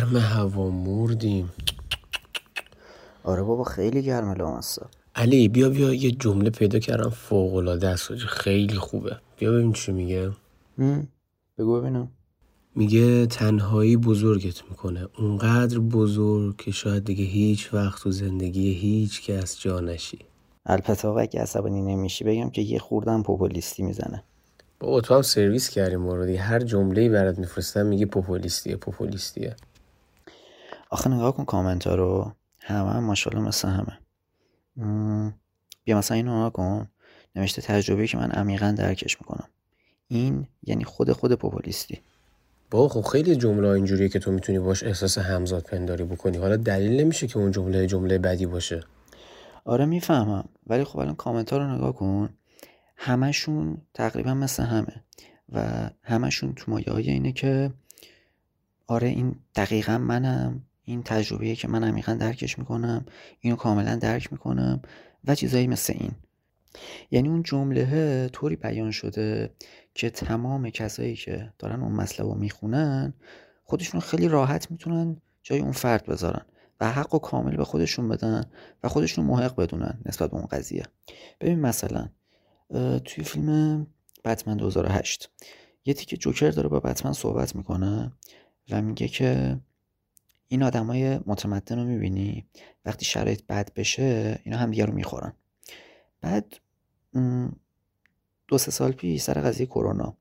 گرم هوا مردیم. آره بابا خیلی گرمه لامصب. علی بیا بیا یه جمله پیدا کردم. فوق العاده است خیلی خوبه. بیا ببین چی میگه. بگو ببینم. میگه تنهایی بزرگت می‌کنه. اونقدر بزرگ که شاید دیگه هیچ وقت تو زندگی هیچ کس جا نشی. البته آقا اگه عصبانی نمیشی بگم که یه خوردن پوپولیستی می‌زنه. با تو هم سرویس کردیم موردی هر جمله برات میفرستم میگه پوپولیستیه پوپولیستیه. آخه نگاه کن کامنت ها رو. همه هم ماشاءالله مثل همه. بیا مثلا اینو نگاه کن. نوشته تجربه که من عمیقا درکش می‌کنم. این یعنی خود خود پوپولیستی. با خب خیلی جمله اینجوریه که تو می‌تونی باش احساس همزاد پنداری بکنی. حالا دلیل نمیشه که اون جمله جمله بدی باشه. آره می‌فهمم. ولی خب الان کامنت ها رو نگاه کن. همشون تقریبا مثل همه. و همشون تو مایه های اینه که آره این دقیقا منم. این تجربه که من عمیقا درکش می‌کنم اینو کاملا درک می‌کنم و چیزایی مثل این. یعنی اون جمله طوری بیان شده که تمام کسایی که دارن اون مسئله رو می‌خونن خودشون خیلی راحت می‌تونن جای اون فرد بذارن و حق و کامل به خودشون بدن و خودشون محق بدونن نسبت به اون قضیه. ببین مثلا توی فیلم بتمن 2008 یه تیکه جوکر داره با بتمن صحبت می‌کنه و میگه که این آدمای متمدن رو می‌بینی؟ وقتی شرایط بد بشه اینا هم دیگه رو می‌خورن. بعد دو سه سال پیش سر قضیه کرونا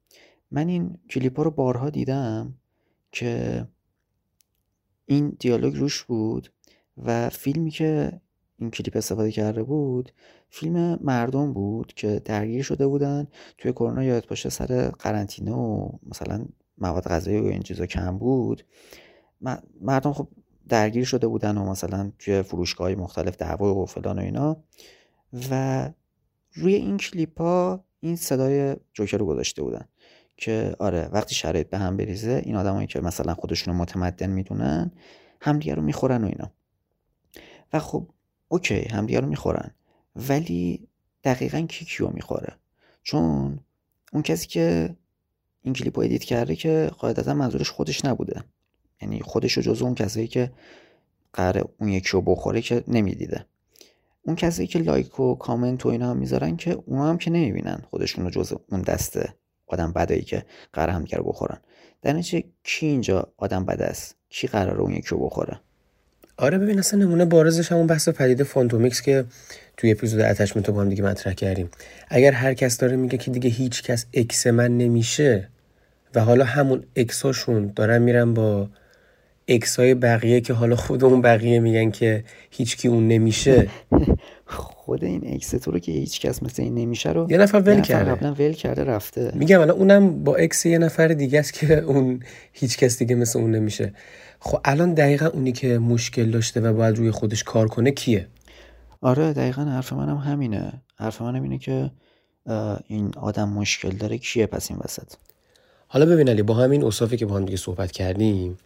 من این کلیپ ها رو بارها دیدم که این دیالوگ روش بود و فیلمی که این کلیپ استفاده کرده بود فیلم مردم بود که درگیر شده بودن توی کرونا یادت باشه سر قرنطینه و مثلا مواد غذایی و این چیزا کم بود. مردم خب درگیر شده بودن و مثلا توی فروشگاه مختلف دعوا و فلان و اینا. و روی این کلیپ ها این صدای جوکر رو گذاشته بودن که آره وقتی شرایط به هم بریزه این آدمایی که مثلا خودشون رو متمدن می‌دونن همدیگه رو می‌خورن و اینا. و خب okay همدیگه رو می‌خورن ولی دقیقا کی کیو می‌خوره؟ چون اون کسی که این کلیپ رو edit کرده که قاعدتا منظورش خودش نبوده. یعنی خودش رو جزو اون کسایی که قراره اون یکی رو بخوره که نمی‌دیده. اون کسایی که like و کامنت و اینا هم می‌ذارن که اونا هم که نمی‌بینن خودشون رو جزو اون دسته آدم بدایی که قراره همدیگه رو بخورن. در کی اینجا آدم بده است؟ کی قراره اون یکی رو بخوره؟ آره ببین اصلا نمونه بارزش همون بحث پدیده phantom ex که توی اپیزود attachment با هم دیگه مطرح کردیم. اگر هر کس داره میگه که دیگه هیچ کس ex من نمیشه و حالا همون ex اشون دارن میرن با ex های بقیه که حالا خود اون بقیه میگن که هیچ کی اون نمیشه. خود این ex تو رو که هیچ کس مثل این نمیشه رو یه نفر ول کرده. قبلا ول کرده رفته. میگم الان اونم با ex یه نفر دیگه است که اون هیچ کس دیگه مثل اون نمیشه. خب الان دقیقا اونی که مشکل داشته و باید روی خودش کار کنه کیه؟ آره دقیقا حرف منم هم همینه. حرف منم اینه که این آدم مشکل داره کیه پس این وسط؟ حالا ببین علی با همین اصافی که با هم دیگه صحبت کردیم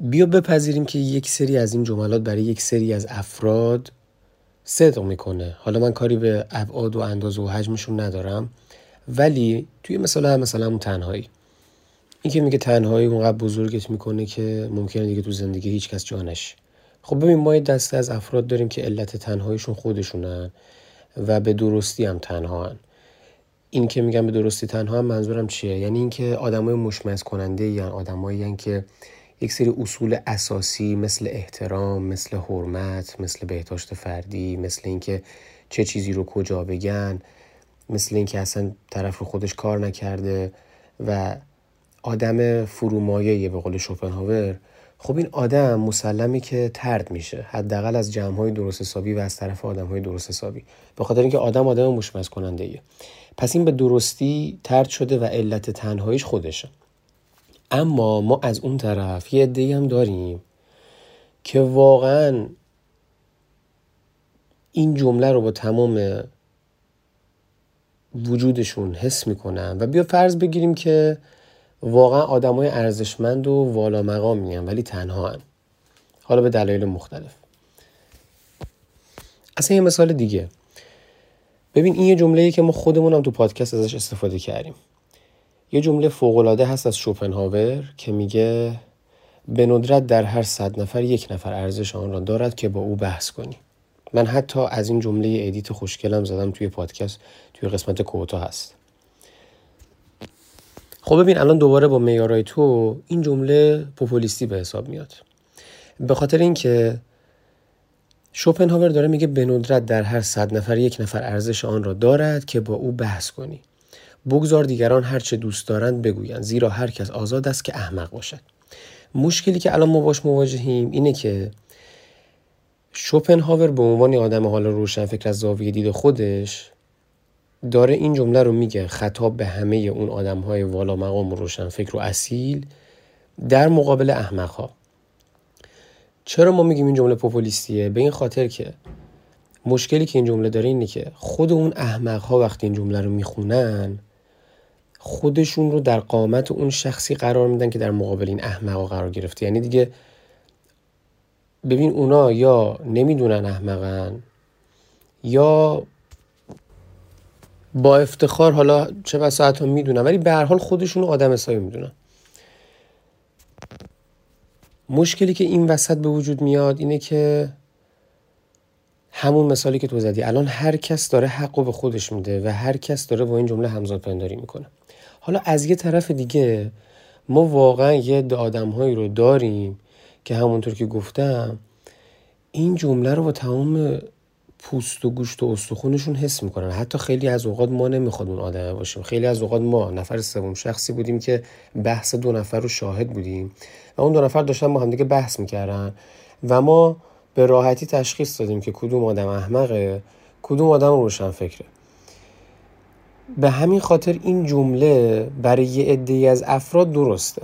بیا بپذیریم که یک سری از این جملات برای یک سری از افراد صدق می‌کنه. حالا من کاری به ابعاد و اندازه و حجمشون ندارم ولی توی مثال هم مثلا اون تنهایی. این که میگه تنهایی اونقدر بزرگت می‌کنه که ممکنه دیگه تو زندگی هیچ کس جانش خب ببین ما یه دسته از افراد داریم که علت تنهاییشون خودشونن و به درستی هم تنها هن. این که میگم به درستی تنها هم منظورم چیه؟ یعنی اینکه آدمای مشمس کننده یعنی آدمایی که یک سری اصول اساسی مثل احترام مثل حرمت مثل بهداشت فردی مثل اینکه چه چیزی رو کجا بگن مثل اینکه اصلا طرف رو خودش کار نکرده و آدم فرومایه به قول شوپنهاور. خب این آدم مسلمی که ترد میشه. حداقل از جمع های درست حسابی و از طرف آدم های درست حسابی. به خاطر اینکه آدم آدم مشمس کننده ایه. پس این به درستی ترد شده و علت تنهاییش خودشه. اما ما از اون طرف یه عده هم داریم که واقعا این جمله رو با تمام وجودشون حس می‌کنن و بیا فرض بگیریم که واقعا آدمای ارزشمند و والا مقام میان ولی تنها هن. حالا به دلایل مختلف. اصلا یه مثال دیگه. ببین این یه جمله که ما خودمون هم تو پادکست ازش استفاده کردیم. یه جمله فوقالعاده هست از شوپنهاور که میگه به ندرت در هر صد نفر یک نفر ارزش آن را دارد که با او بحث کنی. من حتی از این جمله edit خوشگلم زدم توی پادکست توی قسمت کوتاه هست. خب ببین الان دوباره با معیارای تو این جمله پوپولیستی به حساب میاد. به خاطر اینکه شوپنهاور داره میگه به ندرت در هر صد نفر یک نفر ارزش آن را دارد که با او بحث کنی. بگذار دیگران هرچه دوست دارند بگویند زیرا هر کس آزاد است که احمق باشد. مشکلی که الان ما باش مواجهیم اینه که شوپنهاور به عنوان آدم حالا روشن فکر از زاویه دید خودش داره این جمله رو میگه خطاب به همه اون آدم های والا مقام روشن فکر و اصیل در مقابل احمق ها چرا ما میگیم این جمله پوپولیستیه؟ به این خاطر که مشکلی که این جمله داره اینه که خود اون احمق ها وقتی این جمله رو می‌خونن خودشون رو در قامت اون شخصی قرار میدن که در مقابل این احمق قرار گرفته. یعنی دیگه ببین اونا یا نمی‌دونن احمقن یا با افتخار حالا چه بسا حتی می‌دونن ولی به هر حال خودشون آدم حسابی می‌دونن. مشکلی که این وسط به وجود میاد اینه که همون مثالی که تو زدی. الان هر کس داره حق به خودش میده و هر کس داره با این جمله همزاد پنداری می‌کنه. حالا از یه طرف دیگه ما واقعا یه عده آدمهایی رو داریم که همونطور که گفتم این جمله رو با تمام پوست و گوشت و استخونشون حس می‌کنن. حتی خیلی از اوقات ما نمی‌خواد اون آدمه باشیم. خیلی از اوقات ما نفر سوم شخصی بودیم که بحث دو نفر رو شاهد بودیم و اون دو نفر داشتن با همدیگه بحث می‌کردن و ما به راحتی تشخیص دادیم که کدوم آدم احمقه کدوم آدم روشن فکره به همین خاطر این جمله برای یه عده از افراد درسته.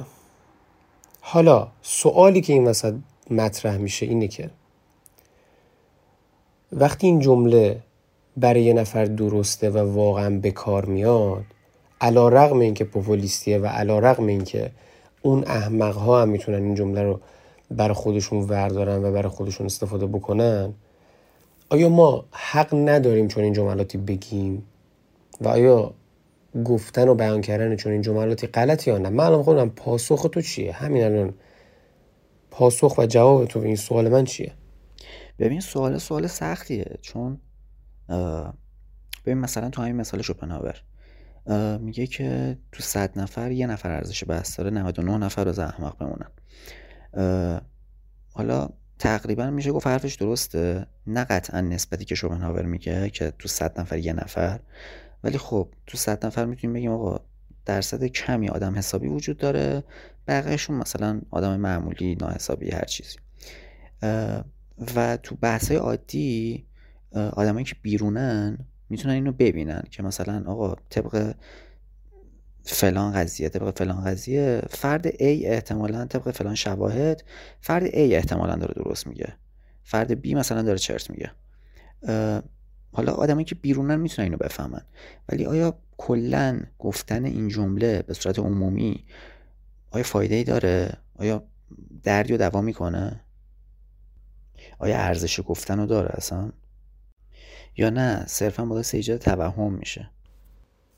حالا سوالی که این وسط مطرح میشه اینه که وقتی این جمله برای یه نفر درسته و واقعا به کار میاد علا رقم این که پوپولیستیه و علا رقم این که اون احمق ها هم می‌تونن این جمله رو برای خودشون وردارن و برای خودشون استفاده بکنن آیا ما حق نداریم چون این جملاتی بگیم؟ و آیا گفتن و بیان کردن چون این جملاتی غلط یا نه؟ من خودم پاسخ تو چیه؟ همین الان پاسخ و جواب تو این سوال من چیه؟ ببین سوال سوال سختیه. چون ببین مثلا تو همین مثال شوپنهاور میگه که تو صد نفر یه نفر ارزش بحث داره 99 نفر از احمق بمونن. حالا تقریبا میشه گفت حرفش درسته. نه قطعا نسبتی که شوپنهاور میگه که تو صد نفر یه نفر. ولی خب تو صد نفر می‌تونیم بگیم آقا درصد کمی آدم حسابی وجود داره. بقیهشون مثلا آدم معمولی ناحسابی هر چیزی. و تو بحث عادی آدمایی که بیرونن می‌تونن اینو ببینن که مثلا آقا طبق فلان قضیه طبق فلان قضیه فرد A احتمالا طبق فلان شواهد فرد A احتمالا داره درست میگه. فرد B مثلا داره چرت میگه. حالا آدمایی که بیرونن می‌تونن اینو بفهمن. ولی آیا کلا گفتن این جمله به صورت عمومی آیا فایده ای داره؟ آیا دردی و دوا می‌کنه؟ آیا ارزش گفتن رو داره اصلا؟ یا نه؟ صرفا باعث ایجاد توهم میشه.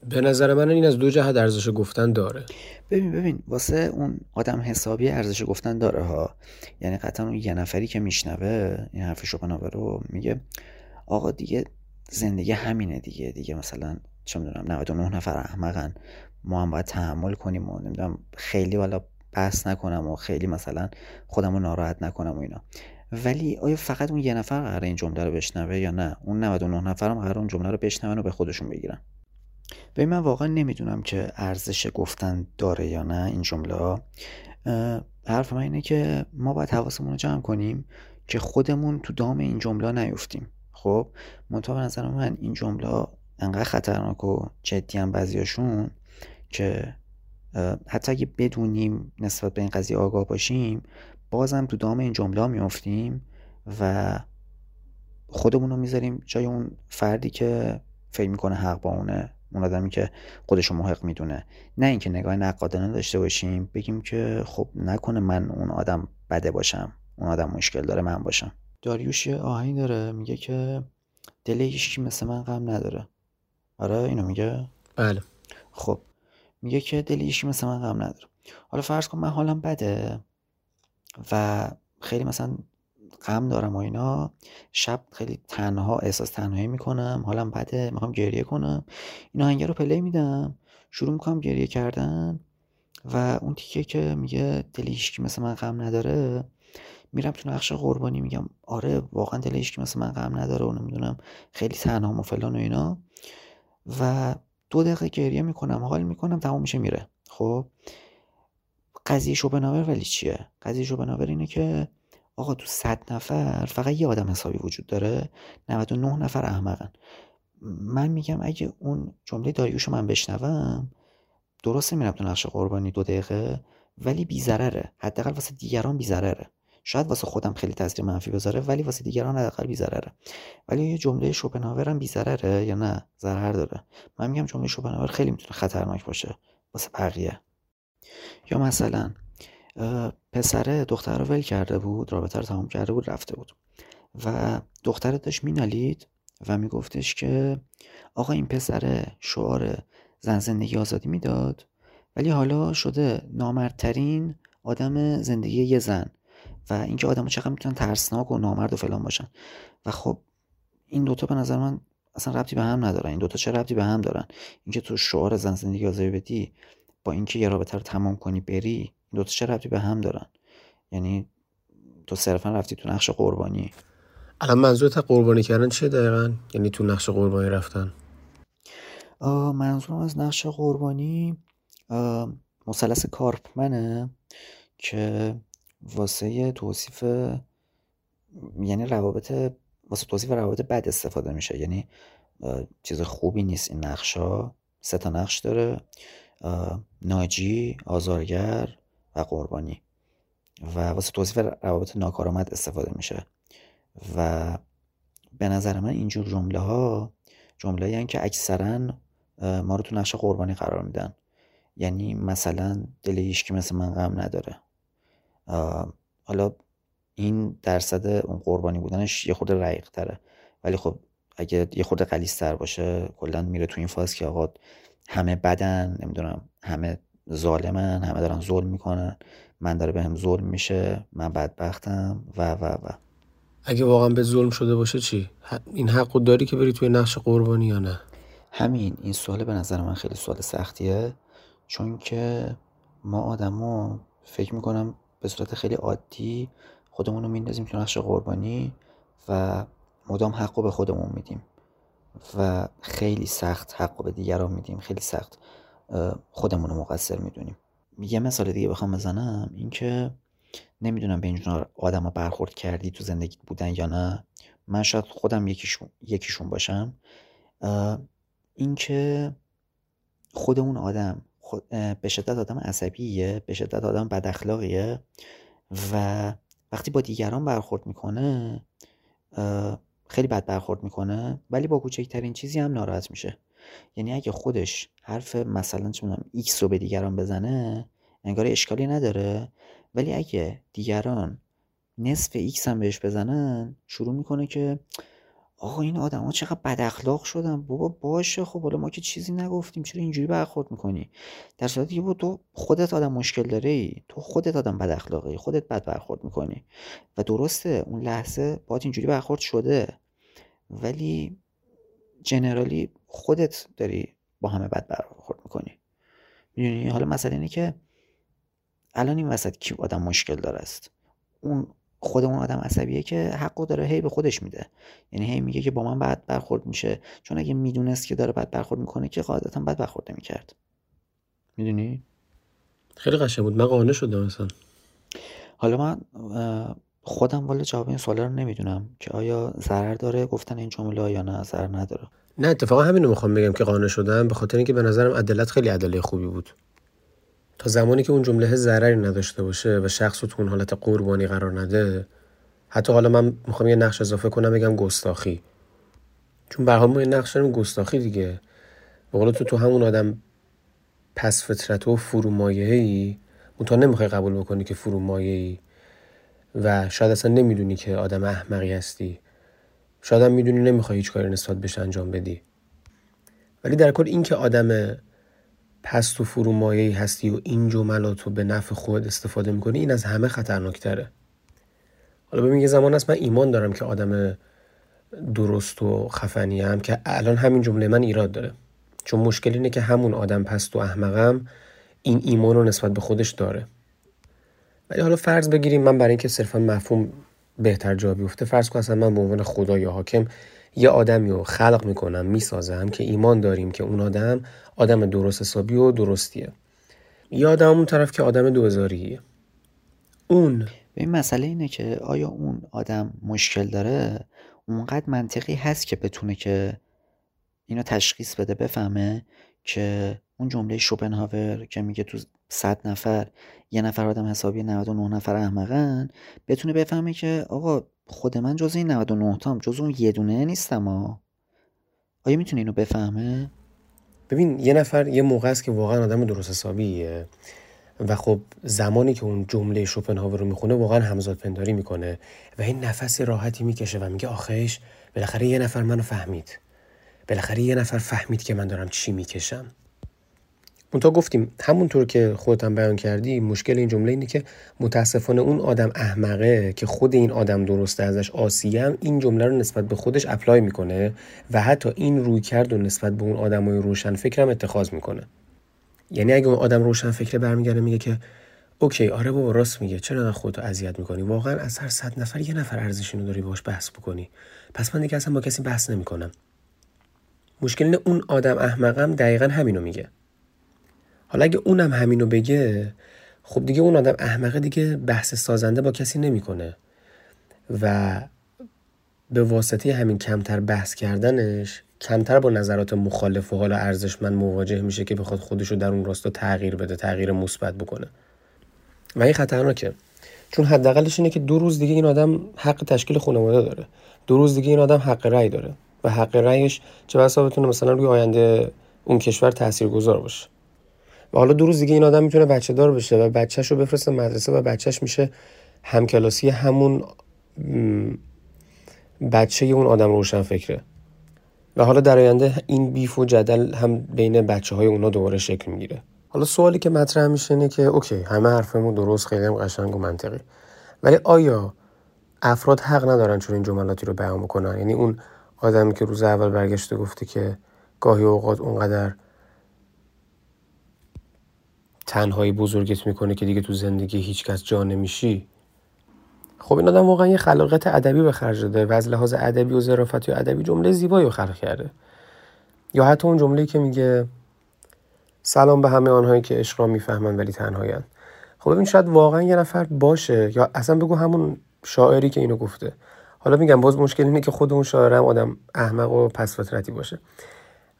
به نظر من این از دو جهت ارزش گفتن داره. ببین ببین واسه اون آدم حسابی ارزش گفتن داره ها. یعنی قطعا اون یه نفری که میشنوه این حرف شوپنهاور رو میگه آقا دیگه زندگی همینه دیگه دیگه مثلا چه می‌دونم 99 نفر احمقن. ما هم باید تحمل کنیم و نمی‌دونم خیلی والا بحث نکنم و خیلی مثلا خودم رو ناراحت نکنم و اینا. ولی آیا فقط اون یه نفر قرار این جمله رو بشنوه یا نه؟ اون 99 نفر هم قرار اون جمله رو بشنون و به خودشون بگیرن. به من واقعا نمی‌دونم که ارزش گفتن داره یا نه این جمله حرف من اینه که ما باید حواسمون رو جمع کنیم که خودمون تو دام این جمله نیفتیم. خب منتها به نظر من این جمله انقدر خطرناک و جدی هم بعضیاشون که حتی اگه بدونیم نسبت به این قضیه آگاه باشیم بازم تو دام این جمله ها میفتیم و خودمون رو می‌ذاریم جای اون فردی که فکر می‌کنه حق با اونه. اون آدمی که خودشو محق می‌دونه. نه اینکه نگاه نقادانه داشته باشیم بگیم که خب نکنه من اون آدم بده باشم. اون آدم مشکل داره من باشم. داریوش یه آهنگ داره میگه که دل هیچکی مثل من غم نداره. آره اینو میگه؟ بله. خب میگه که دل هیچکی مثل من غم نداره. حالا فرض کن من حالم بده و خیلی مثلا غم دارم و اینا. شب خیلی تنها احساس تنهایی می‌کنم. حالم بده می‌خوام گریه کنم. این آهنگه رو پلی میدم. شروع می‌کنم گریه کردن و اون تیکه که میگه دل هیچکی مثل من غم نداره میرم تو نقش قربانی میگم. آره واقعا دل هیچکی مثل من غم نداره و نمی‌دونم خیلی تنها و فلان و اینا. و دو دقیقه گریه می‌کنم حال می‌کنم تمام میشه میره. خب قضیه شوپنهاور ولی چیه؟ قضیه شوپنهاور اینه که آقا تو صد نفر فقط یه آدم حسابی وجود داره؟ 99 نفر احمقن. من میگم اگه اون جمله داریوشو من بشنوم درسته میرم تو نقش قربانی دو دقیقه ولی بیزرره حداقل واسه دیگران بیزرره شاید واسه خودم خیلی تاثیر منفی بذاره ولی واسه دیگران حداقل بیزرره ولی یه جمله شوپنهاور هم بیزرره یا نه؟ ضرر داره. من میگم جمله شوپنهاور خیلی می‌تونه خطرناک باشه. واسه بقیه. یا مثلا پسره دختر رو ول کرده بود رابطه رو تمام کرده بود رفته بود. و دختر داشت مینالید و میگفتش که آقا این پسر شعار زن زندگی آزادی می‌داد ولی حالا شده نامردترین آدم زندگی یه زن و اینکه آدم چقدر می‌تونن ترسناک و نامرد و فلان باشن. و خب این دوتا به نظر من اصلا ربطی به هم ندارن. این دوتا چه ربطی به هم دارن؟ اینکه تو شعار زن زندگی آزادی بدی با اینکه یه رابطه رو تمام کنی بری این دوتا چه ربطی به هم دارن؟ یعنی تو صرفا رفتی تو نقش قربانی. الان منظورت قربانی کردن چه دقیقا؟ یعنی تو نقش قربانی رفتن. منظورم از نقش قربانی مثلث کارپمنه که واسه توصیف یعنی روابط واسه توصیف روابط بد استفاده میشه. یعنی چیز خوبی نیست این نقشا سه تا نقش داره. ناجی آزارگر. و قربانی. و واسه توصیف روابط ناکارآمد استفاده میشه. و به نظر من اینجور جمله ها جمله که اکثرا ما رو تو نقش قربانی قرار میدن. یعنی مثلا دل که مثل من غم نداره. حالا این درصد اون قربانی بودنش یه خورده رعیق تره. ولی خب اگه یه خورده قلیس تر باشه کلا میره تو این فاز که آقا همه بدن نمی‌دونم همه ظالمن همه دارن ظلم می‌کنن. من داره بهم ظلم میشه من بدبختم و و و. اگه واقعا به ظلم شده باشه چی؟ این حقو داری که بری توی نقش قربانی یا نه؟ همین این سوال به نظر من خیلی سوال سختیه. چون که ما آدما فکر می‌کنم به صورت خیلی عادی خودمون رو میندازیم تو نقش قربانی و مدام حق به خودمون میدیم. و خیلی سخت حق به دیگران میدیم خیلی سخت. خودمون رو مقصر می‌دونیم. یه مثال دیگه بخوام بزنم اینکه نمی‌دونم به اینجور آدم برخورد کردی تو زندگی بودن یا نه. من شاید خودم یکیشون, یکیشون باشم. اینکه خودمون آدم به شدت آدم عصبیه به شدت آدم بد اخلاقیه و وقتی با دیگران برخورد می‌کنه خیلی بد برخورد می‌کنه ولی با کوچکترین چیزی هم ناراحت میشه. یعنی اگه خودش حرف مثلا چه می‌دونم ایکس رو به دیگران بزنه انگار اشکالی نداره. ولی اگه دیگران نصف X هم بهش بزنن شروع می‌کنه که آقا این ها چقدر بد اخلاق شدن. بابا باشه خب حالا ما که چیزی نگفتیم چرا اینجوری برخورد می‌کنی؟ در صورتی که تو خودت آدم مشکل‌داری‌ای تو خودت آدم بد اخلاقی خودت بد برخورد می‌کنی. و درسته اون لحظه باید اینجوری برخورد شده. ولی generally خودت داری با همه بد برخورد می‌کنی. می‌دونی؟ حالا مسئله اینه که الان این وسط کی آدم مشکل داره است؟ اون خود اون آدم عصبیه که حقو داره هی به خودش میده. یعنی هی میگه که با من بد برخورد میشه. چون اگه می‌دونست که داره بد برخورد می‌کنه که قاعدتا بد برخورد نمی‌کرد. می‌دونی؟ خیلی قشنگ بود. من قانع شدم مثلا حالا من خودم والا جواب این سوالا رو نمی‌دونم که آیا ضرر داره گفتن این جمله یا نه؟ ضرر نداره. نه اتفاقا همین رو می‌خوام بگم که قانع شدم به خاطر اینکه به نظرم عدالت خیلی عدله خوبی بود. تا زمانی که اون جمله ضرری نداشته باشه و شخص رو تو اون حالت قربانی قرار نده حتی حالا من می‌خوام یه نقش اضافه کنم بگم گستاخی. چون به ما یه نقش داریم گستاخی دیگه. به تو تو همون آدم پس فطرت و فرومایه ای اون نمی‌خوای قبول بکنی که فرومایه ای و شاید اصلا نمی‌دونی که آدم احمقی هستی. شاید هم می‌دونی نمی‌خوای هیچ کاری نسبت بهش انجام بدی. ولی در کل این که آدم پست و فرومایه هستی و این جملات رو به نفع خود استفاده می‌کنی این از همه خطرناکتره. حالا ببین یه زمان هست من ایمان دارم که آدم درست و خفنی هم که الان همین جمله من ایراد داره. چون مشکل اینه که همون آدم پست و احمقم این ایمان رو نسبت به خودش داره. ولی حالا فرض بگیریم من برای اینکه صرفا مفهوم بهتر جا بیفته. فرض کن اصلا من به عنوان خدا یا حاکم یه آدمی رو خلق می‌کنم می‌سازم که ایمان داریم که اون آدم آدم درست حسابی و درستیه. یا آدم اون طرف که آدم دوزاریه. اون. این مسئله اینه که آیا اون آدم مشکل داره؟ اونقدر منطقی هست که بتونه که اینو تشخیص بده بفهمه که اون جمله شوپنهاور که میگه تو صد نفر. یه نفر آدم حسابی 99 نفر احمقن. بتونه بفهمه که آقا خود من جز این 99 تام جز اون یه دونه نیستم ها آیا می‌تونه اینو بفهمه؟ ببین یه نفر یه موقع است که واقعا آدم درست حسابیه و خب زمانی که اون جمله شوپنهاور رو می‌خونه واقعا همزاد پنداری می‌کنه و این نفس راحتی می‌کشه و میگه آخیش بالاخره یه نفر منو فهمید. بالاخره یه نفر فهمید که من دارم چی می‌کشم. تا گفتیم همونطور که خودت هم بیان کردی مشکل این جمله اینه که متاسفانه اون آدم احمقه که خود این آدم درسته ازش عاصیم این جمله رو نسبت به خودش apply می‌کنه و حتی این رویکردو نسبت به اون آدمای روشن فکرم اتخاذ می‌کنه. یعنی اگه اون آدم روشن فکر برمیگرده میگه که okay آره بابا راست میگه چرا خودتو اذیت می‌کنی؟ واقعا از هر صد نفر یه نفر ارزش اینو داری باش بحث بکنی. پس من دیگه اصلا با کسی بحث نمی‌کنم. مشکل اون آدم احمقم دقیقا همینو میگه. حالا اگه اونم همینو بگه خب دیگه اون آدم احمقه دیگه بحث سازنده با کسی نمی‌کنه. و به واسطه همین کمتر بحث کردنش کمتر با نظرات مخالف و حالا ارزشمند مواجه میشه که بخواد خودش رو در اون راستا تغییر بده تغییر مثبت بکنه. و این خطرناکه. چون حداقلش اینه که دو روز دیگه این آدم حق تشکیل خانواده داره. دو روز دیگه این آدم حق رأی داره. و حق رأیش چه بسا بتونه مثلا روی آینده اون کشور تاثیرگذار باشه. حالا دو روز دیگه این آدم می‌تونه بچه دار بشه و بچهش رو بفرسته مدرسه و بچهش میشه همکلاسی همون بچه اون آدم روشن فکره و حالا در آینده این بیف و جدل هم بین بچه های اونا دوباره شکل می‌گیره. حالا سوالی که مطرح میشه اینه که اوکی همه حرفمون درست خیلی هم قشنگ و منطقی. ولی آیا افراد حق ندارن چون این جملاتی رو بیان بکنن؟ یعنی اون آدمی که روز اول برگشته گفته که گاهی اوقات اونقدر تنهایی بزرگت می‌کنه که دیگه تو زندگی هیچکس جا نمیشی؟ خب این آدم واقعا یه خلاقیت ادبی به خرج داده و از لحاظ ادبی و ظرافتی و ادبی جمله زیبایی رو خلق کرده. یا حتی اون جمله که میگه سلام به همه آنهایی که عشق را می‌فهمن ولی تنهایند. خب ببین شاید واقعا یه نفر باشه یا اصلا بگو همون شاعری که اینو گفته. حالا میگم باز مشکل اینه که خود اون شاعر هم آدم احمق و پس فطرتی باشه.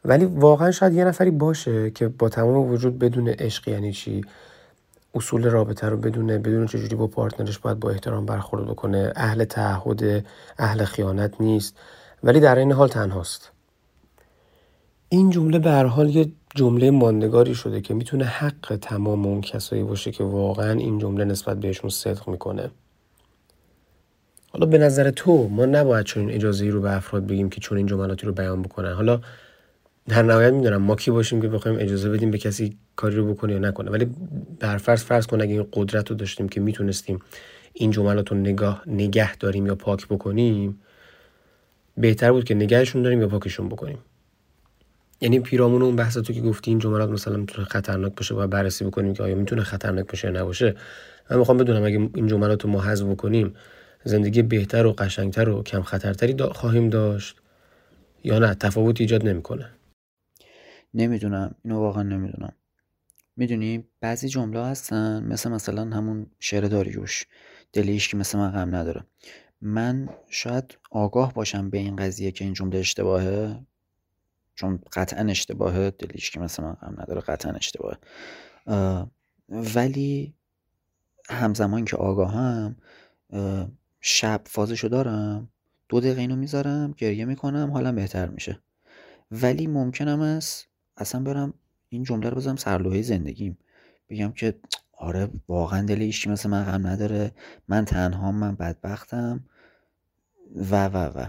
ولی واقعا شاید یه نفری باشه که با تمام وجود بدون عشق یعنی چی؟ اصول رابطه رو بدونه بدون چجوری با پارتنرش باید با احترام برخورد بکنه. اهل تعهد اهل خیانت نیست. ولی در این حال تنهاست. این جمله به هر حال یه جمله ماندگاری شده که می‌تونه حق تمام اون کسایی باشه که واقعا این جمله نسبت بهشون صدق می‌کنه. حالا به نظر تو ما نباید چون اجازه رو به افراد بگیم که چون این جملاتی رو بیان بکنن. حالا در نهایت می‌دونم ما کی باشیم که بخوایم اجازه بدیم به کسی کاری رو بکنه یا نکنه. ولی بر فرض فرض کن اگه این قدرت رو داشتیم که می‌تونستیم این جملات رو نگاه نگه داریم یا پاک بکنیم بهتر بود که نگهشون داریم یا پاکشون بکنیم. یعنی پیرامون اون بحث تو که گفتی این جملات مثلا می‌تونه خطرناک باشه باید بررسی بکنیم که آیا می‌تونه خطرناک باشه یا نباشه. من می‌خوام بدونم اگه این جملات رو ما حذف بکنیم زندگی بهتر و قشنگتر و کم خطرتری دا خواهیم داشت یا نه؟ تفاوت ایجاد نمی‌کنه. نمی‌دونم. اینو واقعا نمی‌دونم. می‌دونی؟ بعضی جمله هستن مثل مثلا همون شعر داریوش دلیش که مثل من غم نداره. من شاید آگاه باشم به این قضیه که این جمله اشتباهه چون قطعا اشتباهه. دلیش که مثل من غم نداره قطعا اشتباهه. ولی همزمان که آگاهم شب فازشو دارم دو دقیقه اینو می‌ذارم گریه می‌کنم حالا بهتر میشه. ولی ممکنم است اصلا برم این جمله رو بذارم سرلوحه زندگیم. بگم که آره واقعا دل ایشکی مثل من غم نداره. من تنها من بدبختم. و و و.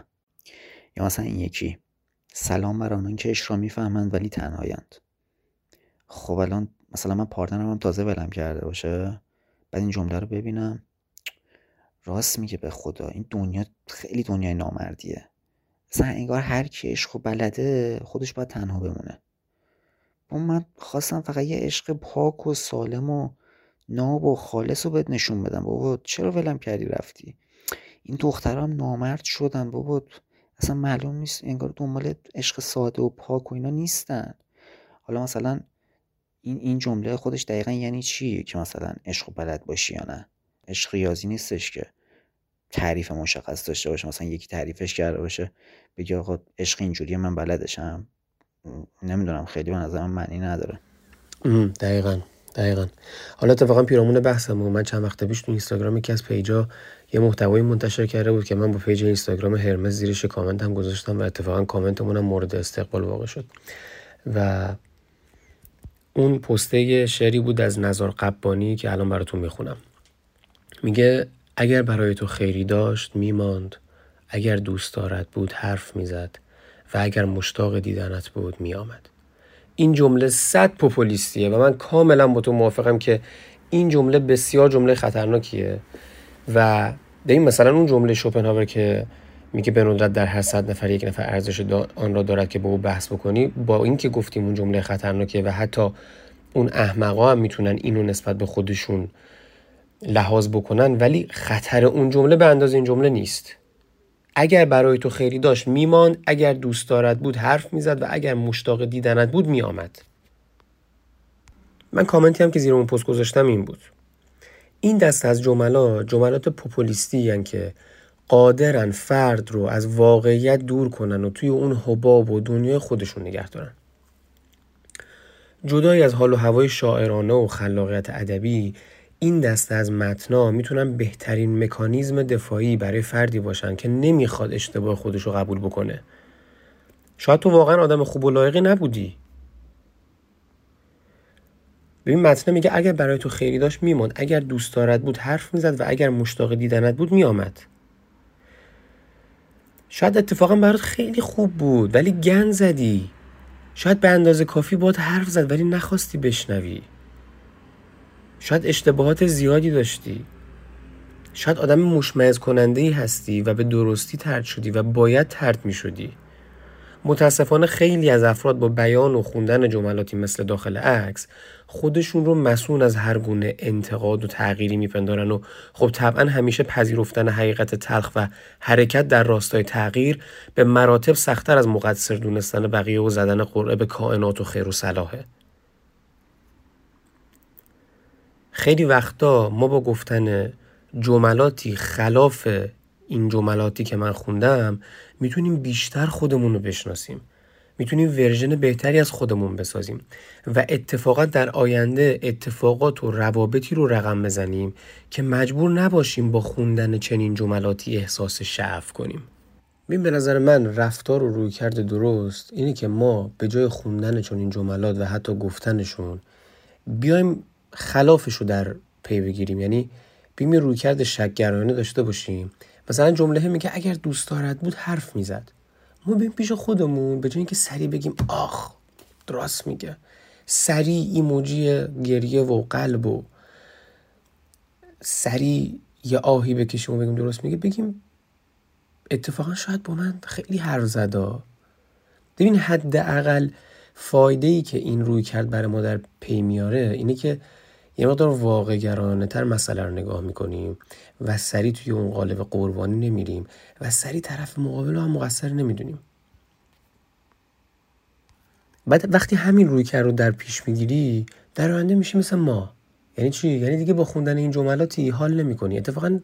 یا مثلا این یکی. سلام بر آنان که عشق را می‌فهمند ولی تنهایند. خب الان مثلا من پارتنرم هم تازه ولم کرده باشه. بعد این جمله رو ببینم. راست میگه به خدا. این دنیا خیلی دنیای نامردیه. مثلا انگار هر کی عشق بلده خودش باید تنها بمونه. اما من خواستم فقط یه عشق پاک و سالم و ناب و خالص رو بهت نشون بدم. بابا چرا ولم کردی رفتی؟ این دخترام نامرد شدن بابا. اصلا معلوم نیست انگار دنبال عشق ساده و پاک و اینا نیستن. حالا مثلا این این جمله خودش دقیقا یعنی چی که مثلا عشق بلد باشی یا نه؟ عشق ریاضی نیستش که تعریف مشخص داشته باشه مثلا یکی تعریفش کرده باشه بگی آقا عشق اینجوری من بلدشم. نمی‌دونم خیلی به نظرم معنی نداره. دقیقا دقیقا. حالا اتفاقا پیرامون بحثم من چند وقت پیش تو اینستاگرام یکی از page ا یه محتوایی منتشر کرده بود که من با page اینستاگرام هرمز زیرش کامنت هم گذاشتم و اتفاقا کامنتمون هم مورد استقبال واقع شد. و اون پسته شعری بود از نظر قبانی که الان براتون می‌خونم. میگه اگر برای تو خیری داشت میماند. اگر دوست دارد بود حرف می‌زد. و اگر مشتاق دیدنت بود میآمد. این جمله صد پوپولیستیه و من کاملا با تو موافقم که این جمله بسیار جمله خطرناکیه و این مثلا اون جمله شوپنهاور که میگه به ندرت در هر صد نفر یک نفر ارزش آن را دارد که با او بحث بکنی با اینکه گفتیم اون جمله خطرناکیه و حتی اون احمقا هم می‌تونن اینو نسبت به خودشون لحاظ بکنن ولی خطر اون جمله به اندازه این جمله نیست. اگر برای تو خیری داشت میماند اگر دوست دارد بود حرف می‌زد و اگر مشتاق دیدنت بود میآمد. من کامنتی هم که زیر اون پست گذاشتم این بود. این دست از جملات جملات پوپولیستی هن که قادرن فرد رو از واقعیت دور کنن و توی اون حباب و دنیای خودشون نگه دارن. جدای از حال و هوای شاعرانه و خلاقیت ادبی این دسته از متنا می‌تونن بهترین مکانیزم دفاعی برای فردی باشن که نمی‌خواد اشتباه خودش رو قبول بکنه. شاید تو واقعا آدم خوب و لایقی نبودی. ببین متنه میگه اگر برای تو خیری داشت میموند اگر دوست دارد بود حرف می‌زد و اگر مشتاق دیدنت بود میآمد. شاید اتفاقا برات خیلی خوب بود ولی گن زدی. شاید به اندازه کافی باید حرف زد ولی نخواستی بشنوی. شاید اشتباهات زیادی داشتی. شاید آدم مشمعز کننده ای هستی و به درستی ترد شدی و باید ترد می شدی متاسفانه خیلی از افراد با بیان و خوندن جملاتی مثل داخل عکس خودشون رو مسئول از هر گونه انتقاد و تغییری میپندارن و خب طبعا همیشه پذیرفتن حقیقت تلخ و حرکت در راستای تغییر به مراتب سختتر از مقصر دونستن بقیه و زدن قرعه به کائنات و خیر و صلاحه. خیلی وقتا ما با گفتن جملاتی خلاف این جملاتی که من خوندم می‌تونیم بیشتر خودمون رو بشناسیم. می‌تونیم ورژن بهتری از خودمون بسازیم. و اتفاقا در آینده اتفاقات و روابطی رو رقم بزنیم که مجبور نباشیم با خوندن چنین جملاتی احساس شعف کنیم. ببین به نظر من رفتار و روی کرده درست اینه که ما به جای خوندن چنین جملات و حتی گفتنشون بیایم خلافش رو در پی بگیریم. یعنی بیم روی کرد شکگرانه داشته باشیم. مثلا جمله میگه اگر دوست دارد بود حرف می‌زد. ما بیم پیش خودمون به جای اینکه سریع بگیم آخ درست میگه. سریع ایموجی گریه و قلب و سریع یه آهی بکشیم و بگیم درست میگه. بگیم اتفاقا شاید با من خیلی حرف زدا ببین حداقل فایده ای که این روی کرد برای ما در پی میاره اینه که یه مقدار واقع تر مسئله رو نگاه می‌کنیم و سری توی اون قالب قربانی نمیریم و سری طرف مقابل رو هم مقصر نمی‌دونیم. بعد وقتی همین روی کرد رو در پیش می‌گیری در آینده میشه مثل ما. یعنی چی؟ یعنی دیگه با خوندن این جملاتی حال نمی‌کنی. اتفاقا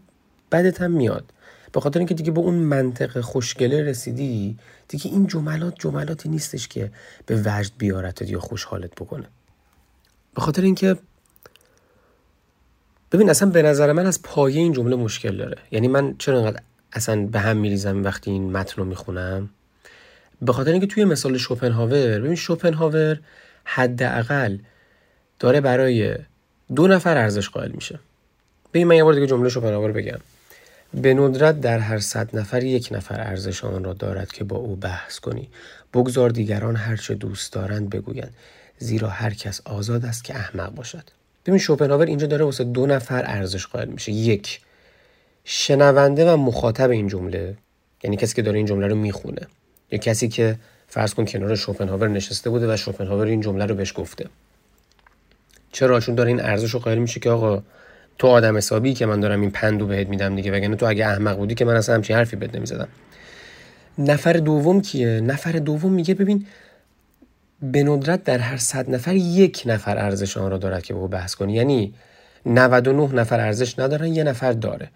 بدت هم میاد. به خاطر اینکه دیگه به اون منطق خوشگله رسیدی دیگه این جملات جملاتی نیستش که به وجد بیارتت یا خوشحالت بکنه. به خاطر اینکه ببین اصلا به نظر من از پایه این جمله مشکل داره. یعنی من چرا انقدر اصلا به هم میریزم وقتی این متن رو می‌خونم؟ به خاطر اینکه توی مثال شوپنهاور ببین شوپنهاور حداقل داره برای دو نفر ارزش قائل میشه. ببین من یه بار دیگه جمله شوپنهاور بگم. به ندرت در هر صد نفر یک نفر ارزش آن را دارد که با او بحث کنی. بگذار دیگران هرچه دوست دارند بگویند زیرا هر کس آزاد است که احمق باشد. ببین شوپنهاور اینجا داره واسه دو نفر ارزش قائل میشه. یک شنونده و مخاطب این جمله یعنی کسی که داره این جمله رو می‌خونه. یا کسی که فرض کن کنار شوپنهاور نشسته بوده و شوپنهاور این جمله رو بهش گفته. چرا؟ چون داره این ارزش رو قائل میشه که آقا تو آدم حسابی که من دارم این پندو بهت میدم دیگه وگرنه تو اگه احمق بودی که من اصلا همچین حرفی بهت نمی‌زدم. نفر دوم کیه؟ نفر دوم میگه ببین به ندرت در هر صد نفر یک نفر ارزش آن را دارد که با بحث کنی. یعنی 99 نفر ارزش ندارن یه نفر داره.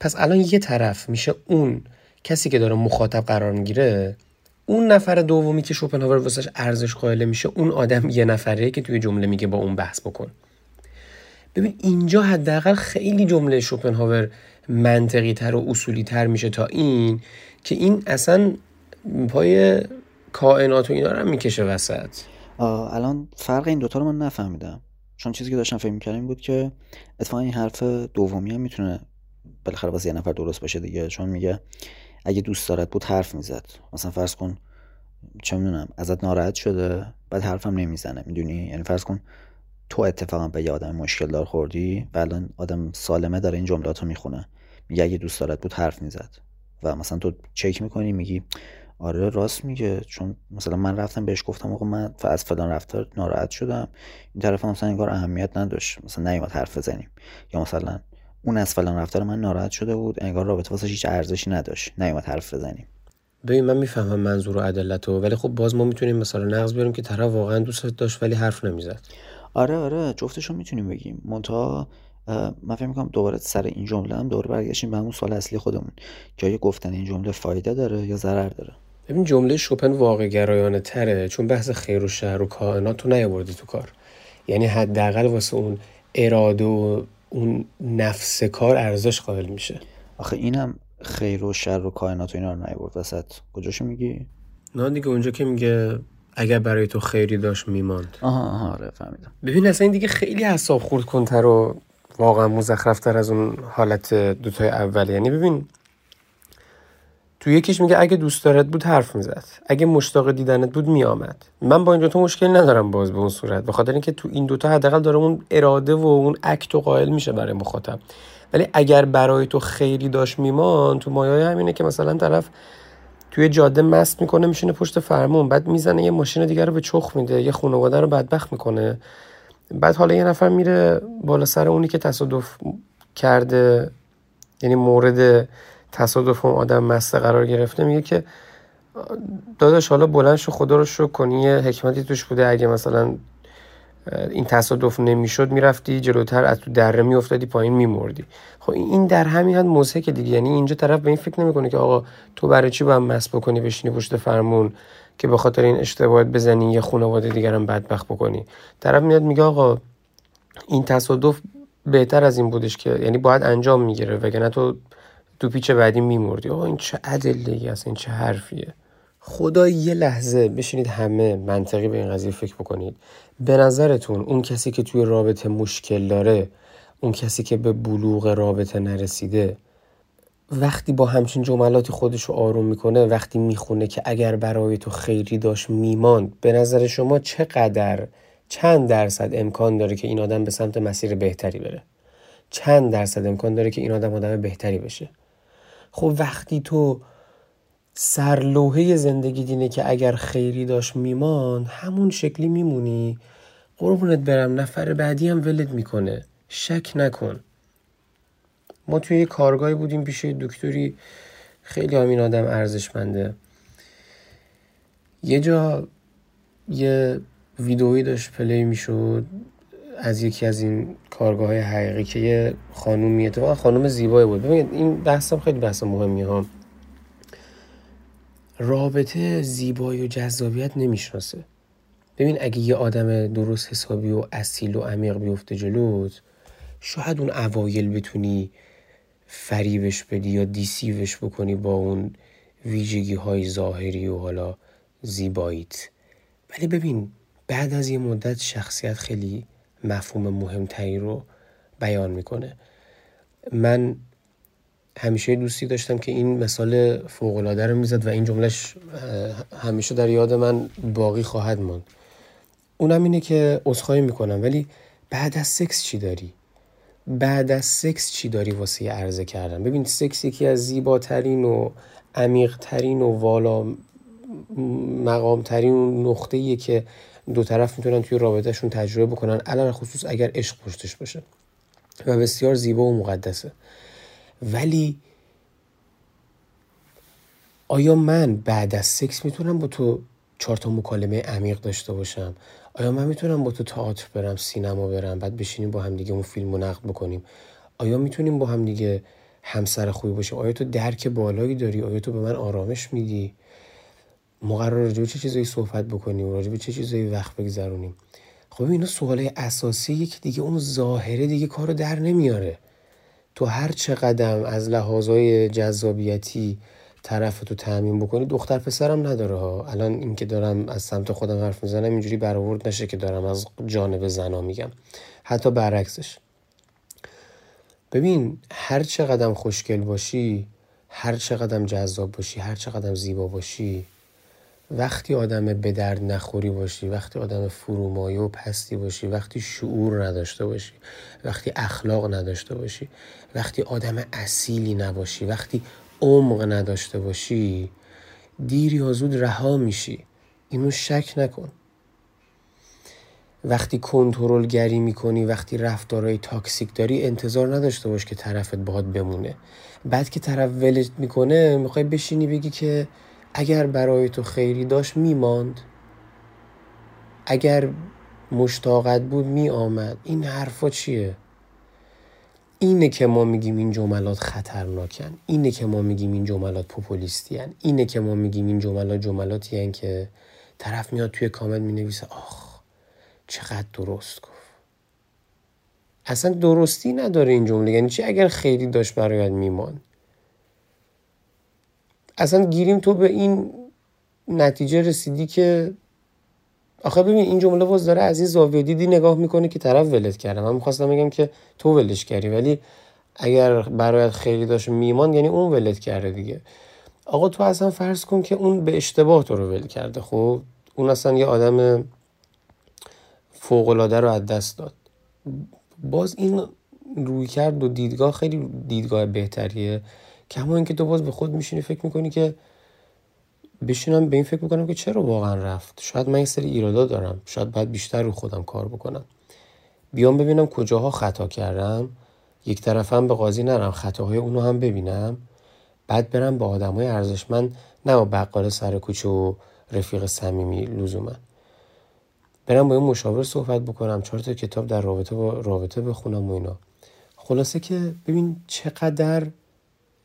پس الان یه طرف میشه اون کسی که داره مخاطب قرار می‌گیره اون نفر دومی که شوپنهاور واسش ارزش قائل میشه اون آدم یه نفره که توی جمله میگه با اون بحث بکن. ببین اینجا حداقل خیلی جمله شوپنهاور منطقی تر و اصولی تر میشه تا این که این اصلا پای کائنات و اینا رو می‌کشه وسط. الان فرق این دوتا رو من نفهمیدم. چون چیزی که داشتم فکر می‌کردم بود که اتفاقا این حرف دومی هم می‌تونه بالاخره واسه یه نفر درست باشه دیگه. چون میگه اگه دوست دارد بود حرف می‌زد. مثلا فرض کن چه می‌دونم ازت ناراحت شده بعد حرفم نمی‌زنه. می‌دونی؟ یعنی فرض کن تو اتفاقا به یه آدم مشکل دار خوردی و الان آدم سالمه داره این جملاتو می‌خونه. میگه اگه دوست دارد بود حرف می‌زد. و مثلا تو چک می‌کنی میگی آره راست میگه. چون مثلا من رفتم بهش گفتم آقا من از فلان رفتار ناراحت شدم. این طرف مثلا انگار اهمیت نداشت. مثلا نیومد حرف بزنیم. یا مثلا اون از فلان رفتار من ناراحت شده بود انگار رابطه واسه هیچ ارزشی نداشت. نیومد حرف بزنیم. ببین من می‌فهمم منظور و عدالتو ولی خب باز ما می‌تونیم مثلا نقض بیاریم که طرف واقعا دوست داشت ولی حرف نمی‌زد. آره آره. جفتشو می‌تونیم بگیم. منتها من فکر می‌کنم دوباره سر این جمله هم دوباره برگشتیم به همون سال اصلی خودمون. که آیا گفتن این جمله فایده داره یا ضرر داره؟ ببین جمله شوپن واقع گرایانه تره چون بحث خیر و شر و کائنات تو نیاوردی تو کار. یعنی حداقل واسه اون اراده و اون نفس کار ارزش قائل میشه. آخه اینم خیر و شر و کائنات و اینا رو نیورد وسط. کجاشو میگی؟ نه دیگه اونجا که میگه اگر برای تو خیری داشت میماند. آها آها آره فهمیدم. ببین اصلا این دیگه خیلی حساب خورد کنتر و واقعا مزخرفتر از اون حالت دوتای اول. یعنی ببین تو یکیش میگه اگه دوست دارد بود حرف می‌زد. اگه مشتاق دیدنت بود میآمد. من با این دوتا مشکل ندارم باز به اون صورت. به خاطر اینکه تو این دوتا حداقل داره اون اراده و اون اکت و قائل میشه برای مخاطب. ولی اگر برای تو خیلی داشت میمان تو مایه همینه که مثلا طرف توی جاده مست می‌کنه میشینه پشت فرمون بعد می‌زنه یه ماشین دیگر رو به چخ میده یه خانواده رو بدبخت می‌کنه. بعد حالا یه نفر میره بالا سر اونی که تصادف کرده یعنی مورد تصادف اون آدم مسته قرار گرفته میگه که داداش حالا بلند شو خدا رو شکر کنی یه حکمتی توش بوده. اگه مثلا این تصادف نمی‌شد می‌رفتی جلوتر از تو دره میافتادی پایین میمردی. خب این در همین حد که دیگه. یعنی اینجا طرف به این فکر نمی‌کنه که آقا تو برای چی باید مس بکنی بشینی پشت فرمون که به خاطر این اشتباهات بزنی یه خانواده دیگرم بدبخت بکنی. طرف میاد میگه آقا این تصادف بهتر از این بودش که یعنی باید انجام می‌گیره وگرنه تو تو پیچ بعدی میمردی. آقا این چه ای است این چه حرفیه. خدا یه لحظه بشینید همه منطقی به این قضیه فکر بکنید. به نظرتون اون کسی که توی رابطه مشکل داره اون کسی که به بلوغ رابطه نرسیده وقتی با همچین جملاتی خودش رو آروم می‌کنه وقتی می‌خونه که اگر برای تو خیری داشت میماند به نظر شما چقدر چند درصد امکان داره که این آدم به سمت مسیر بهتری بره؟ چند درصد امکان داره که این آدم آدم بهتری بشه؟ خب وقتی تو سرلوحه زندگی دینه که اگر خیری داشت میمان همون شکلی میمونی. قربونت برم نفر بعدی هم ولد می‌کنه. شک نکن. ما توی یه کارگاهی بودیم پیش دکتری خیلی همین آدم ارزشمنده. یه جا یه ویدئویی داشت پلی می‌شد. از یکی از این کارگاه های حقیقی که یه خانومی اتفاقا خانوم زیبایی بود. ببینید این بحثم خیلی بحث مهمی ها. رابطه زیبایی و جذابیت نمی‌شناسه. ببین اگه یه آدم درست حسابی و اصیل و عمیق بیفته جلوت شاید اون اوایل بتونی فریبش بدی یا دیسیوش بکنی با اون ویژگی های ظاهری و حالا زیباییت. ولی ببین بعد از یه مدت شخصیت خیلی مفهوم مهمتری رو بیان می‌کنه. من همیشه دوستی داشتم که این مثال فوقلاده رو می‌زد و این جملهش همیشه در یاد من باقی خواهد ماند. اونم اینه که عذرخواهی می‌کنم ولی بعد از سکس چی داری؟ بعد از سکس چی داری واسه عرضه کردن؟ ببین سکس یکی از زیباترین و عمیقترین و والا مقامترین نقطه ایه که دو طرف می‌تونن توی رابطهشون تجربه بکنن. علل خصوص اگر عشق پشتش باشه. و بسیار زیبا و مقدسه. ولی آیا من بعد از سکس می‌تونم با تو چهار تا مکالمه عمیق داشته باشم؟ آیا من می‌تونم با تو تئاتر برم سینما برم بعد بشینیم با هم دیگه اون فیلم نقد بکنیم؟ آیا می‌تونیم با هم دیگه همسر خوبی باشیم؟ آیا تو درک بالایی داری؟ آیا تو به من آرامش میدی؟ ما قرار راجع چه چیزایی صحبت بکنیم؟ راجع چه چیزایی وقت بگذرونیم؟ خب اینا سوالای اساسی که دیگه اون ظاهره دیگه کارو در نمیاره. تو هر چه قدم از لحاظای جذابیتی طرف تو تعمین بکنی دختر پسرم نداره ها. الان اینکه دارم از سمت خودم حرف می‌زنم اینجوری برآورد نشه که دارم از جانب زنا میگم. حتی برعکسش. ببین هر چه قدم خوشگل باشی هر چه قدم جذاب باشی هر چه قدم زیبا باشی وقتی آدم به درد نخوری باشی وقتی آدم فرومایه و پستی باشی وقتی شعور نداشته باشی وقتی اخلاق نداشته باشی وقتی آدم اصیلی نباشی وقتی عمق نداشته باشی دیر یا زود رها میشی. اینو شک نکن. وقتی کنترل گری می‌کنی وقتی رفتارهای تاکسیک داری انتظار نداشته باش که طرفت باهات بمونه. بعد که طرف ولت می‌کنه می‌خوای بشینی بگی که اگر برای تو خیری داشت میماند. اگر مشتاقت بود می آمد این حرفا چیه؟ اینه که ما میگیم این جملات خطرناکن. اینه که ما میگیم این جملات پوپولیستی هن. اینه که ما میگیم این جملات جملاتی هن که طرف میاد توی کامنت می‌نویسه. آخ چقدر درست گفت. اصلا درستی نداره این جمله. یعنی چی؟ اگر خیلی داشت برایت میمان اصلا گیریم تو به این نتیجه رسیدی که آخه ببین این جمله باز داره از این زاویه دیدی نگاه می‌کنه که طرف ولت کرده. من می‌خواستم بگم که تو ولش کردی ولی اگر برایت خیلی داشت میمان یعنی اون ولت کرده دیگه. آقا تو اصلا فرض کن که اون به اشتباه تو رو ول کرده. خب اون اصلا یه آدم فوقلاده رو از دست داد. باز این روی کرد و دیدگاه خیلی دیدگاه بهتریه. کما اینکه تو باز به خود میشینی فکر می‌کنی که بشینم به این فکر می‌کنم که چرا واقعا رفت. شاید من این سری ایرادا دارم. شاید باید بیشتر رو خودم کار بکنم. بیام ببینم کجاها خطا کردم. یک طرفم به قاضی نرم خطاهای اونو هم ببینم. بعد برم با آدمای ارزشمند نه با بقال سر کوچه و رفیق صمیمی لزوما. برم با این مشاور صحبت بکنم چهار تا کتاب در رابطه با رابطه بخونم و اینا. خلاصه که ببین چقدر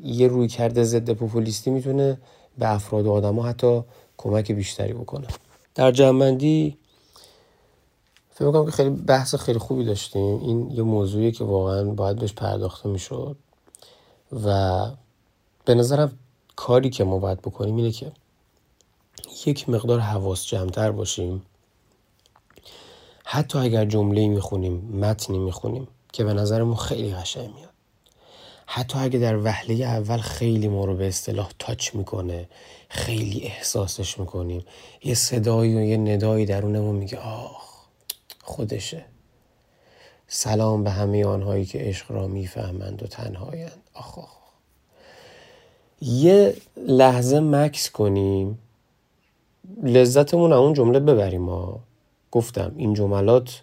یه روی کرده ضد پوپولیستی می‌تونه به افراد و آدم ها حتی کمک بیشتری بکنه. در جنبندی فکر می‌کنم که خیلی بحث خیلی خوبی داشتیم. این یه موضوعی که واقعا باید بهش پرداخته می‌شد. و به نظرم کاری که ما باید بکنیم اینه که یک مقدار حواس جمعتر باشیم. حتی اگر جمله می‌خونیم متنی می‌خونیم که به نظرمون خیلی قشنگ میاد. حتی اگه در وهله اول خیلی ما رو به اصطلاح تاچ می‌کنه خیلی احساسش می‌کنیم. یه صدایی و یه ندایی درونمون میگه آخ خودشه. سلام به همه آنهایی که عشق را می‌فهمند و تنهایند. آخ آخ یه لحظه مکس کنیم. لذتمون اون جمله ببریم ما. گفتم این جملات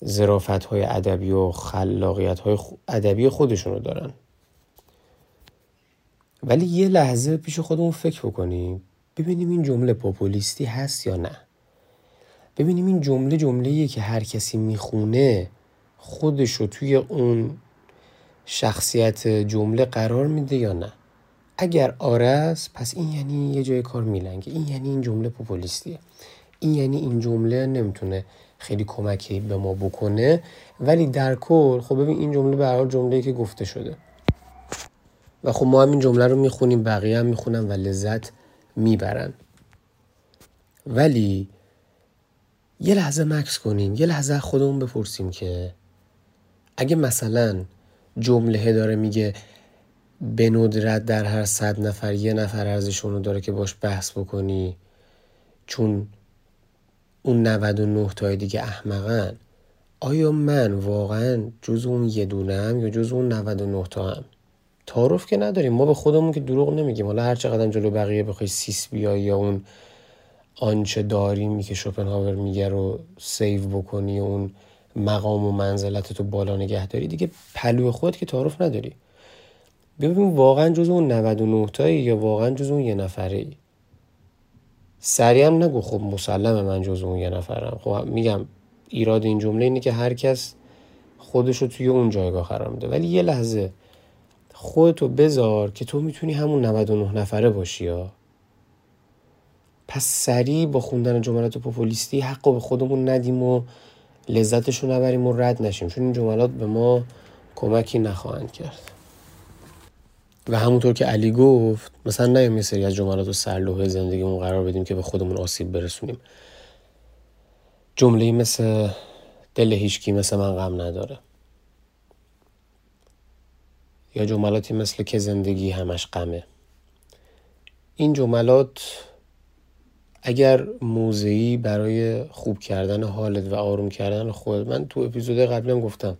زرافت های ادبی و خلاقیت های ادبی خودشونو دارن. ولی یه لحظه پیش خودمون فکر بکنیم ببینیم این جمله پوپولیستی هست یا نه. ببینیم این جمله جمله که هر کسی می‌خونه خودش رو توی اون شخصیت جمله قرار میده یا نه. اگر آره است پس این یعنی یه جای کار میلنگه. این یعنی این جمله پوپولیستیه این یعنی این جمله نمی‌تونه خیلی کمکی به ما بکنه. ولی در کل خب ببین این جمله به حال جمله که گفته شده. و خب ما هم این جمله رو می‌خونیم بقیه هم می‌خونن و لذت می‌برن. ولی یه لحظه مکس کنیم یه لحظه خودمون بپرسیم که اگه مثلا جمله داره میگه به ندرت در هر صد نفر یه نفر ارزش اونو داره که باش بحث بکنی چون اون 99 تای دیگه احمقن. آیا من واقعا جزو اون یه دونه‌م یا جزو اون 99 تام تعارف که نداریم. ما به خودمون که دروغ نمیگیم. حالا هر چقدر جلو بقیه بخوای سیس بیای یا اون آنچه داریم که شوپنهاور میگه رو save بکنی اون مقام و منزلت تو بالا نگه داری دیگه پلو خود که تعارف نداری. ببین واقعا جز اون 99 تایی یا واقعا جز اون یه نفره ای سریع نگو. خب مسلمه من جز اون یه نفرم. خب میگم ایراد این جمله اینه که هر کس خودش رو توی اون جایگاه قرار میده. ولی یه لحظه خودتو بذار که تو می‌تونی همون 99 نفره باشی یا. پس سریع با خوندن جملات پوپولیستی حق به خودمون ندیم و لذتش رو نبریم و رد نشیم. چون این جملات به ما کمکی نخواهند کرد. و همونطور که علی گفت مثلا نیام یه سری از جملات و سرلوحه زندگیمون قرار بدیم که به خودمون آسیب برسونیم. جمله مثل دل هیچکی مثل من غم نداره. یا جملاتی مثل که زندگی همش غمه. این جملات اگر موضعی برای خوب کردن حالت و آروم کردن خود من تو اپیزود قبلی هم گفتم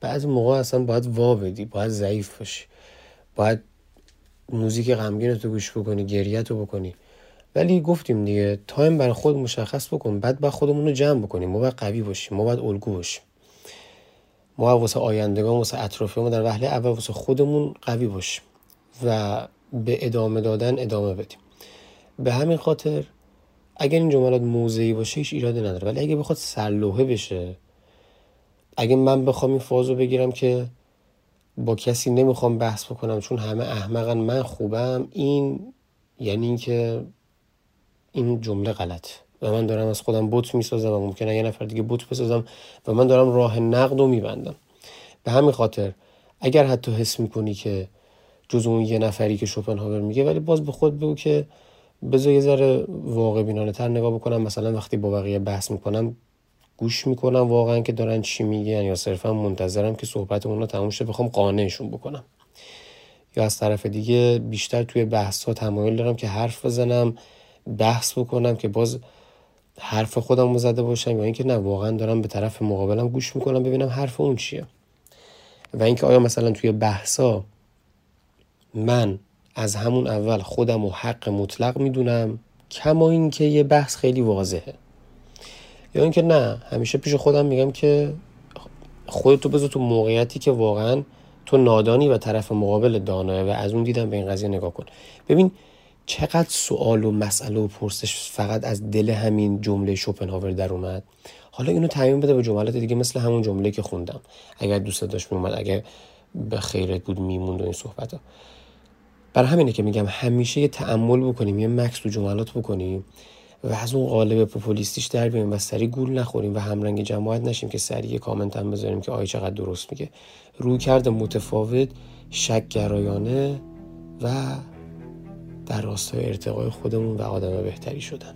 بعضی موقع اصلا باید وا بدی باید ضعیف باشی. باید موزیک غمگین تو گوش بکنی گریه‌ت رو بکنی. ولی گفتیم دیگه time برای خود مشخص بکن بعد باید خودمون رو جمع بکنیم. ما باید قوی باشیم ما باید الگو باشیم. ما واسه آیندگان واسه اطرافیان در وهله اول واسه خودمون قوی باشیم و به ادامه دادن ادامه بدیم. به همین خاطر اگر این جملات موضعی باشه هیچ ایرادی نداره. ولی اگه بخواد سرلوحه بشه اگه من بخوام این فاز رو بگیرم که با کسی نمی‌خوام بحث بکنم چون همه احمقن من خوبم. این یعنی اینکه این جمله غلط. و من دارم از خودم بوت می‌سازم و ممکنه یه نفر دیگه بوت بسازم و من دارم راه نقد رو میبندم. به همین خاطر اگر حتی حس می‌کنی که جز اون یه نفری که شوپنهاور میگه ولی باز به خود بگو که بذار یه ذره واقع بینانه تر نگاه بکنم. مثلا وقتی با بقیه بحث می‌کنم گوش می‌کنم واقعا که دارن چی میگن یا صرفا منتظرم که صحبت اونا تموم شه بخوام قانعشون بکنم. یا از طرف دیگه بیشتر توی بحث ها تمایل دارم که حرف بزنم بحث بکنم که باز حرف خودم رو زده باشم یا اینکه نه واقعا دارم به طرف مقابلم گوش می‌کنم ببینم حرف اون چیه. و اینکه آیا مثلا توی بحثا من از همون اول خودم و حق مطلق می‌دونم؟ کما اینکه یه بحث خیلی واضحه. یا اینکه نه همیشه پیش خودم میگم که خودتو بذار تو موقعیتی که واقعا تو نادانی و طرف مقابل دانایه و از اون دیدم به این قضیه نگاه کن. ببین چقدر سوال و مسئله و پرسش فقط از دل همین جمله شوپنهاور در اومد. حالا اینو تعمین بده به جملات دیگه مثل همون جمله که خوندم. اگر دوست داشت میومد اگر به خیرت بود میموند و این صحبت ها برای همینه که میگم همیشه یه تعمل بکنیم یه مکس تو جملات بکنیم. و از اون قالب پوپولیستیش در بیایم و سری گول نخوریم و همرنگ جماعت نشیم که سری کامنت هم بذاریم که آی چقدر درست میگه. روی کرده متفاوت شک گرایانه و در راستای ارتقای خودمون و آدم بهتری شدن.